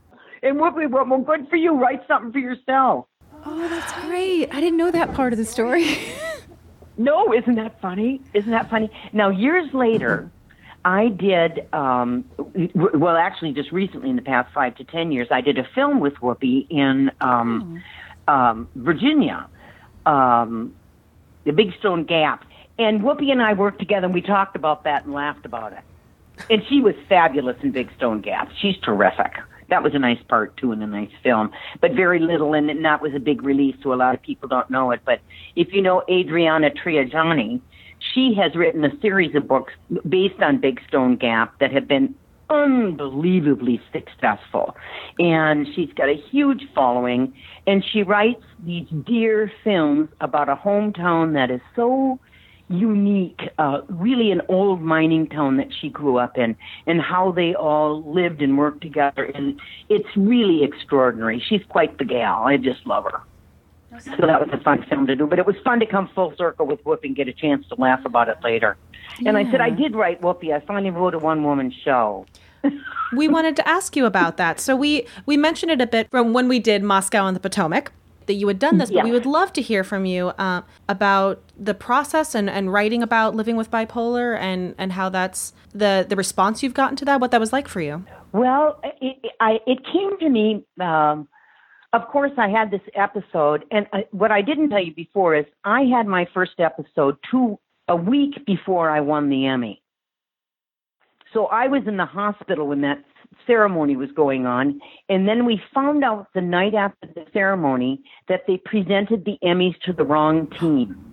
And Whoopi, well, well, good for you. Write something for yourself. Oh, that's great. I didn't know that part of the story. No, isn't that funny? Isn't that funny? Now, years later, I did, um, well, actually, just recently in the past five to ten years, I did a film with Whoopi in um, um, Virginia, um, the Big Stone Gap. And Whoopi and I worked together and we talked about that and laughed about it. And she was fabulous in Big Stone Gap. She's terrific. That was a nice part too, and a nice film, but very little, and, and that was a big relief. So a lot of people don't know it. But if you know Adriana Trigiani, she has written a series of books based on Big Stone Gap that have been unbelievably successful. And she's got a huge following, and she writes these dear films about a hometown that is so unique, uh, really an old mining town that she grew up in, and how they all lived and worked together. And it's really extraordinary. She's quite the gal. I just love her. So that was a fun film to do, but it was fun to come full circle with Whoopi and get a chance to laugh about it later. And I said, I did write Whoopi. I finally wrote a one woman show. we wanted to ask you about that. So we we mentioned it a bit from when we did Moscow on the Potomac that you had done this, but we would love to hear from you uh, about the process and, and writing about living with bipolar and, and how that's the the response you've gotten to that, what that was like for you. Well, it, it- I, it came to me. Um, of course, I had this episode, and I, what I didn't tell you before is I had my first episode two a week before I won the Emmy. So I was in the hospital when that ceremony was going on, and then we found out the night after the ceremony that they presented the Emmys to the wrong team.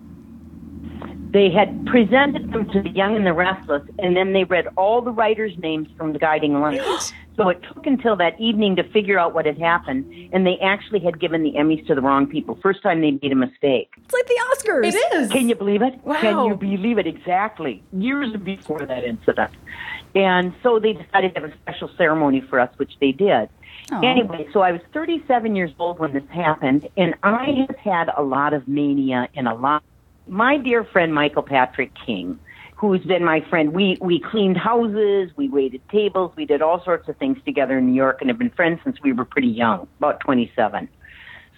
They had presented them to the Young and the Restless, and then they read all the writers' names from the guiding light. So it took until that evening to figure out what had happened, and they actually had given the Emmys to the wrong people. First time they made a mistake. it's like the Oscars. It is. Can you believe it? Wow. Can you believe it? Exactly. Years before that incident. And so they decided to have a special ceremony for us, which they did. Anyway, so I was 37 years old when this happened, and I have had a lot of mania and a lot. My dear friend Michael Patrick King, who's been my friend, we we cleaned houses, we waited tables, we did all sorts of things together in New York, and have been friends since we were pretty young, about 27.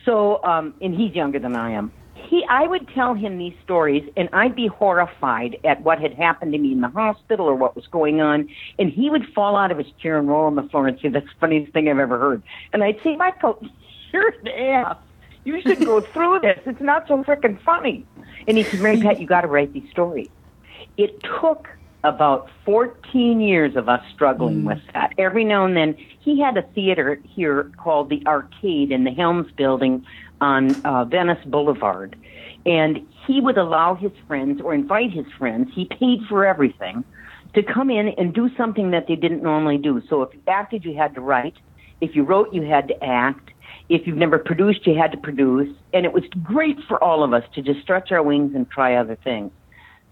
So, um, and he's younger than I am. He, I would tell him these stories, and I'd be horrified at what had happened to me in the hospital or what was going on, and he would fall out of his chair and roll on the floor and say, "That's the funniest thing I've ever heard." And I'd say, "Michael, you're an ass. You should go through this. It's not so freaking funny." And he said, "Mary Pat, you got to write these stories." It took about 14 years of us struggling with that. Every now and then, he had a theater here called the Arcade in the Helms building on uh, Venice Boulevard. And he would allow his friends or invite his friends, he paid for everything, to come in and do something that they didn't normally do. So if you acted, you had to write. If you wrote, you had to act. If you've never produced, you had to produce. And it was great for all of us to just stretch our wings and try other things.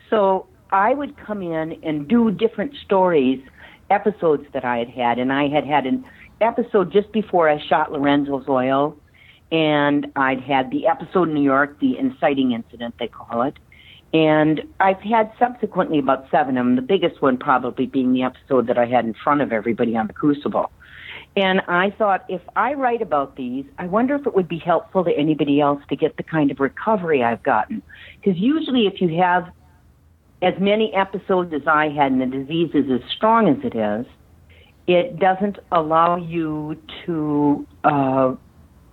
So I would come in and do different stories, episodes that I had had, and I had had an episode just before I shot Lorenzo's oil, and I'd had the episode in New York, the inciting incident they call it, and I've had subsequently about seven of them. The biggest one probably being the episode that I had in front of everybody on the Crucible. And I thought, if I write about these, I wonder if it would be helpful to anybody else to get the kind of recovery I've gotten. Because usually, if you have as many episodes as I had, and the disease is as strong as it is, it doesn't allow you to uh,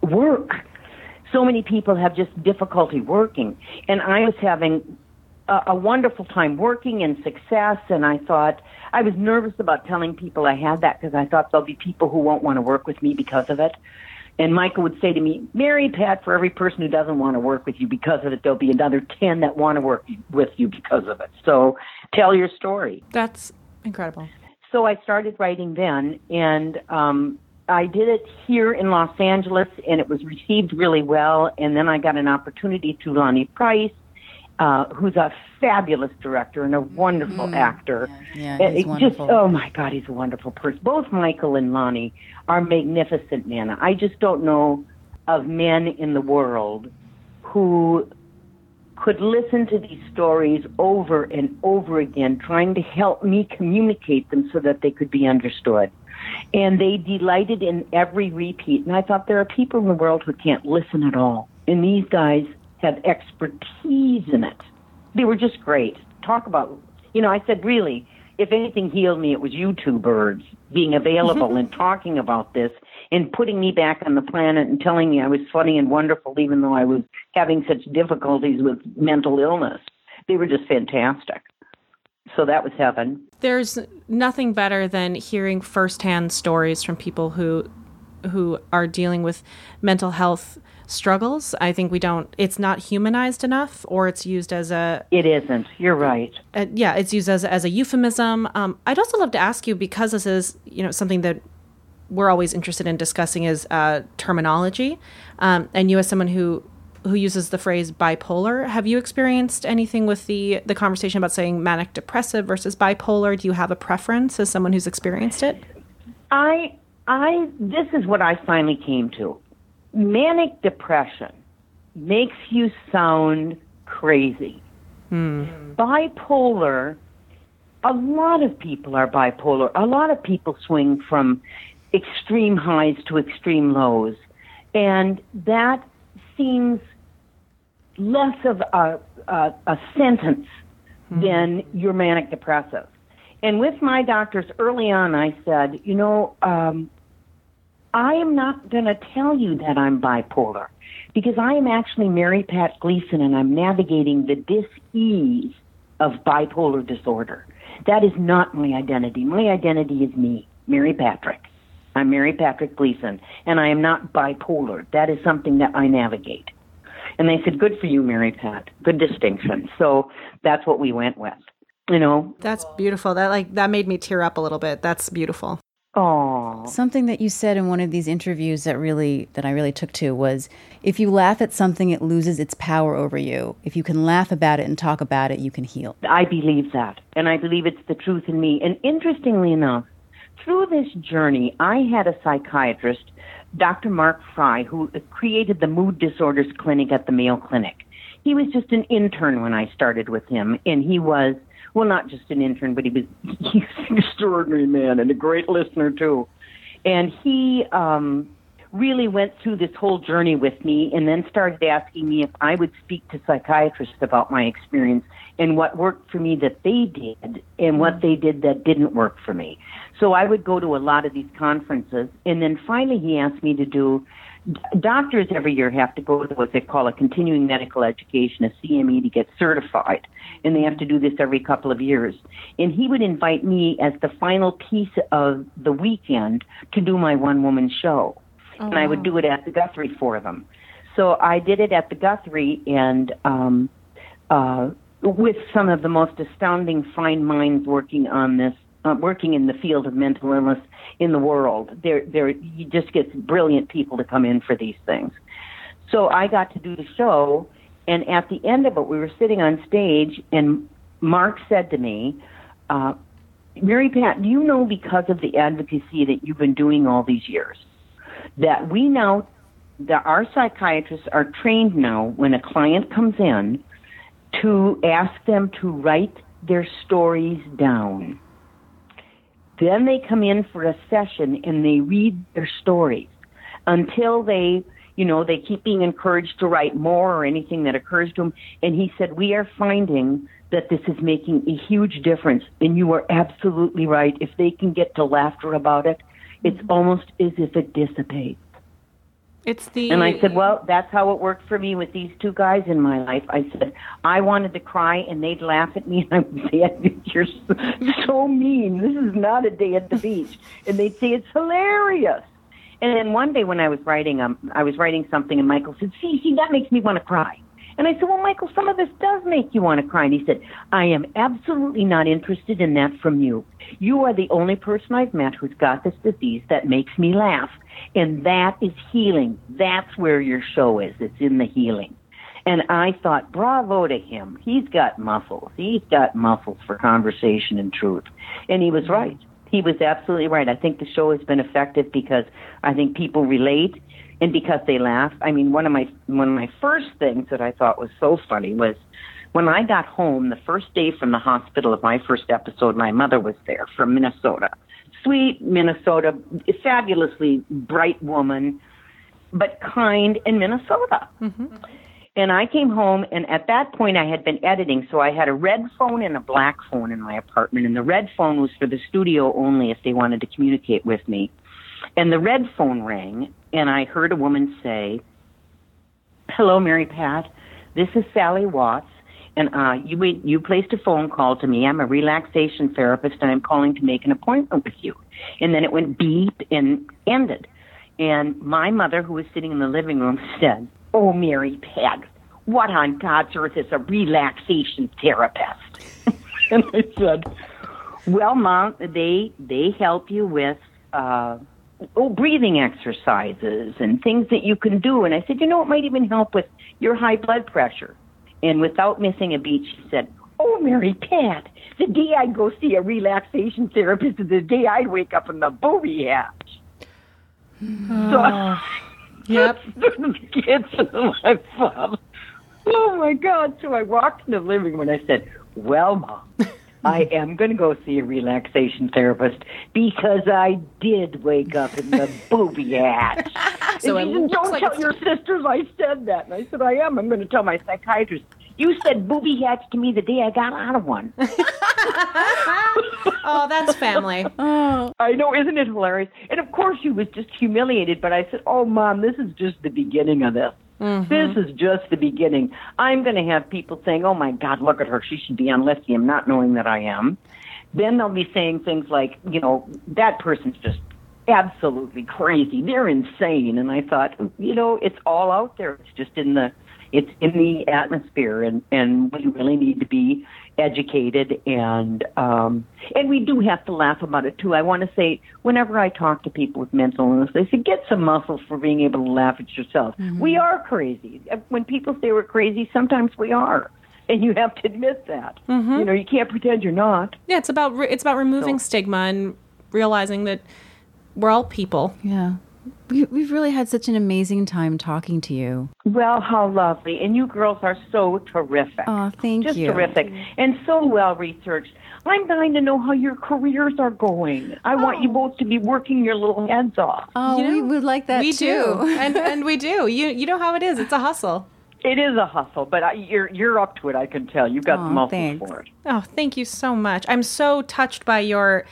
work. So many people have just difficulty working. And I was having a, a wonderful time working and success, and I thought, I was nervous about telling people I had that because I thought there'll be people who won't want to work with me because of it. And Michael would say to me, Mary Pat, for every person who doesn't want to work with you because of it, there'll be another 10 that want to work with you because of it. So tell your story. That's incredible. So I started writing then, and um, I did it here in Los Angeles, and it was received really well. And then I got an opportunity to Lonny Price, uh, who's a fabulous director and a wonderful actor. Yeah, And he's wonderful. Just, oh my God, he's a wonderful person. Both Michael and Lonny are magnificent men. I just don't know of men in the world who could listen to these stories over and over again, trying to help me communicate them so that they could be understood. And they delighted in every repeat. And I thought there are people in the world who can't listen at all. And these guys have expertise in it. They were just great. Talk about, you know, I said, really, if anything healed me, it was you two birds being available mm-hmm. and talking about this and putting me back on the planet and telling me I was funny and wonderful, even though I was having such difficulties with mental illness. They were just fantastic. So that was heaven. There's nothing better than hearing firsthand stories from people who who are dealing with mental health struggles. I think we don't it's not humanized enough or it's used as a It isn't. You're right. uh, yeah, it's used as, as a euphemism. Um, I'd also love to ask you because this is you know something that we're always interested in discussing is uh, terminology, um, and you as someone who who uses the phrase bipolar, have you experienced anything with the the conversation about saying manic depressive versus bipolar? Do you have a preference as someone who's experienced it? I I this is what I finally came to. Manic depression makes you sound crazy. Bipolar a lot of people are bipolar. A lot of people swing from extreme highs to extreme lows. And that seems less of a, a, a sentence than your manic depressive. And with my doctors early on, I said, you know, um, I am not going to tell you that I'm bipolar because I am actually Mary Pat Gleason and I'm navigating the dis-ease of bipolar disorder. That is not my identity. My identity is me, Mary Patrick. I'm Mary Patrick Gleason, and I am not bipolar. That is something that I navigate. And they said, "Good for you, Mary Pat. Good distinction." So that's what we went with. You know, That's beautiful. That like that made me tear up a little bit. That's beautiful. oh, Something that you said in one of these interviews that really that I really took to was if you laugh at something it loses its power over you. If you can laugh about it and talk about it, you can heal. I believe that, and I believe it's the truth in me. And interestingly enough, through this journey, I had a psychiatrist, Dr. Mark Frye, who created the Mood Disorders Clinic at the Mayo Clinic. He was just an intern when I started with him, and he was, well, not just an intern, but he was he's an extraordinary man and a great listener, too. And he um, really went through this whole journey with me and then started asking me if I would speak to psychiatrists about my experience and what worked for me that they did and what they did that didn't work for me. So I would go to a lot of these conferences and then finally he asked me to do doctors every year have to go to what they call a continuing medical education, a CME, to get certified. And they have to do this every couple of years. And he would invite me as the final piece of the weekend to do my one woman show. and I would do it at the Guthrie for them. So I did it at the Guthrie and um, uh, with some of the most astounding fine minds working on this uh, working in the field of mental illness in the world. There, there, you just get brilliant people to come in for these things. So I got to do the show, and at the end of it, we were sitting on stage, and Mark said to me, uh, "Mary Pat, do you know because of the advocacy that you've been doing all these years, that we now, that our psychiatrists are trained now when a client comes in, to ask them to write their stories down." Then they come in for a session and they read their stories until they, you know, they keep being encouraged to write more or anything that occurs to them. And he said, We are finding that this is making a huge difference. And you are absolutely right. If they can get to laughter about it, it's almost as if it dissipates. It's the And I said, Well, that's how it worked for me with these two guys in my life. I said, I wanted to cry, and they'd laugh at me, and I would say, You're so, mean. This is not a day at the beach. And they'd say, It's hilarious. And then one day when I was writing, um, I was writing something, and Michael said, "See, see, that makes me want to cry." And I said, Well, Michael, some of this does make you want to cry. And he said, I am absolutely not interested in that from you. You are the only person I've met who's got this disease that makes me laugh. And that is healing. That's where your show is. It's in the healing. And I thought, bravo to him. He's got muscles. He's got muscles for conversation and truth. And he was mm-hmm. right. He was absolutely right. I think the show has been effective because I think people relate and because they laugh. I mean, one of my one of my first things that I thought was so funny was when I got home the first day from the hospital of my first episode. My mother was there from Minnesota, sweet Minnesota, fabulously bright woman, but kind in Minnesota. Mm-hmm. And I came home, and at that point, I had been editing, so I had a red phone and a black phone in my apartment. And the red phone was for the studio only if they wanted to communicate with me. And the red phone rang, and I heard a woman say, "Hello, Mary Pat. This is Sally Watts, and uh, you you placed a phone call to me. I'm a relaxation therapist, and I'm calling to make an appointment with you." And then it went beep and ended. And my mother, who was sitting in the living room, said, Oh, Mary Pat, what on God's earth is a relaxation therapist? and I said, Well, Mom, they they help you with uh, oh, breathing exercises and things that you can do. And I said, You know, it might even help with your high blood pressure. And without missing a beat, she said, Oh, Mary Pat, the day I go see a relaxation therapist is the day I'd wake up in the booby hatch. So Yep. the kids and my father. Oh my God. So I walked in the living room and I said, Well, Mom, I am going to go see a relaxation therapist because I did wake up in the booby hatch. So and she said, Don't like tell it's- your sisters I said that. And I said, I am. I'm going to tell my psychiatrist. You said booby hatch to me the day I got out of one. Oh, that's family. Oh. I know, isn't it hilarious? And of course, she was just humiliated. But I said, "Oh, mom, this is just the beginning of this. Mm-hmm. This is just the beginning. I'm going to have people saying, "Oh my God, look at her. She should be on lithium," not knowing that I am. Then they'll be saying things like, "You know, that person's just absolutely crazy. They're insane." And I thought, you know, it's all out there. It's just in the it's in the atmosphere and and we really need to be educated and um and we do have to laugh about it too. I want to say whenever i talk to people with mental illness they say get some muscles for being able to laugh at yourself. We are crazy. When people say we're crazy sometimes we are. And you have to admit that. You know you can't pretend you're not. Yeah, it's about re- it's about removing stigma and realizing that we're all people. Yeah. We, we've really had such an amazing time talking to you. well how lovely and you girls are so terrific Oh, thank just you. Just terrific and so well researched. I'm dying to know how your careers are going. I want you oh. both to be working your little heads off. Oh, You know, we would like that we too. do, and and we do. You you know how it is. It's a hustle. It is a hustle, but I, you're you're up to it. I can tell. You've got Aw, the muscles thanks. for it. Oh, thank you so much. I'm so touched by your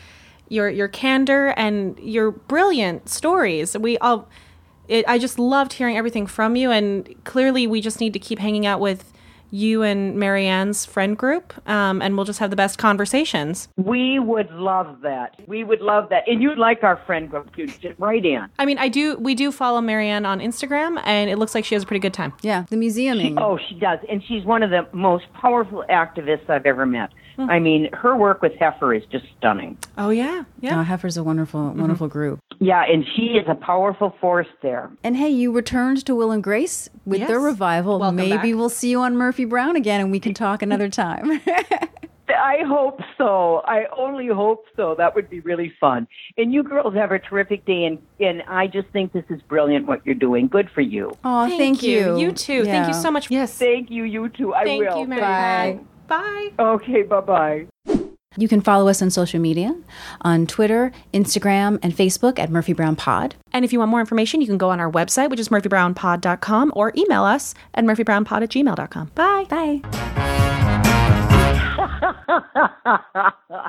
your your candor and your brilliant stories. We all it, I just loved hearing everything from you and clearly we just need to keep hanging out with you and Marianne's friend group um, and we'll just have the best conversations. We would love that. We would love that. And you'd like our friend group to sit right in. I mean, I do we do follow Marianne on Instagram and it looks like she has a pretty good time. Yeah, the museuming. Oh, she does. And she's one of the most powerful activists I've ever met. I mean, her work with Heifer is just stunning. Oh yeah. Yeah. Oh, Heifer's a wonderful, mm-hmm. wonderful group. Yeah, and she is a powerful force there. And hey, you returned to Will and Grace with their revival. Welcome Maybe back. we'll see you on Murphy Brown again and we can talk another time. I hope so. I only hope so. That would be really fun. And you girls have a terrific day. And, and I just think this is brilliant what you're doing. Good for you. oh, thank, you. You too. Thank you so much. Yes. Thank you. You too. I Thank will. you, Marianne. Bye. Okay. Bye bye. You can follow us on social media on Twitter, Instagram, and Facebook at Murphy Brown Pod. And if you want more information, you can go on our website, which is murphybrownpod.com, or email us at murphybrownpod at gmail.com. Bye. Bye.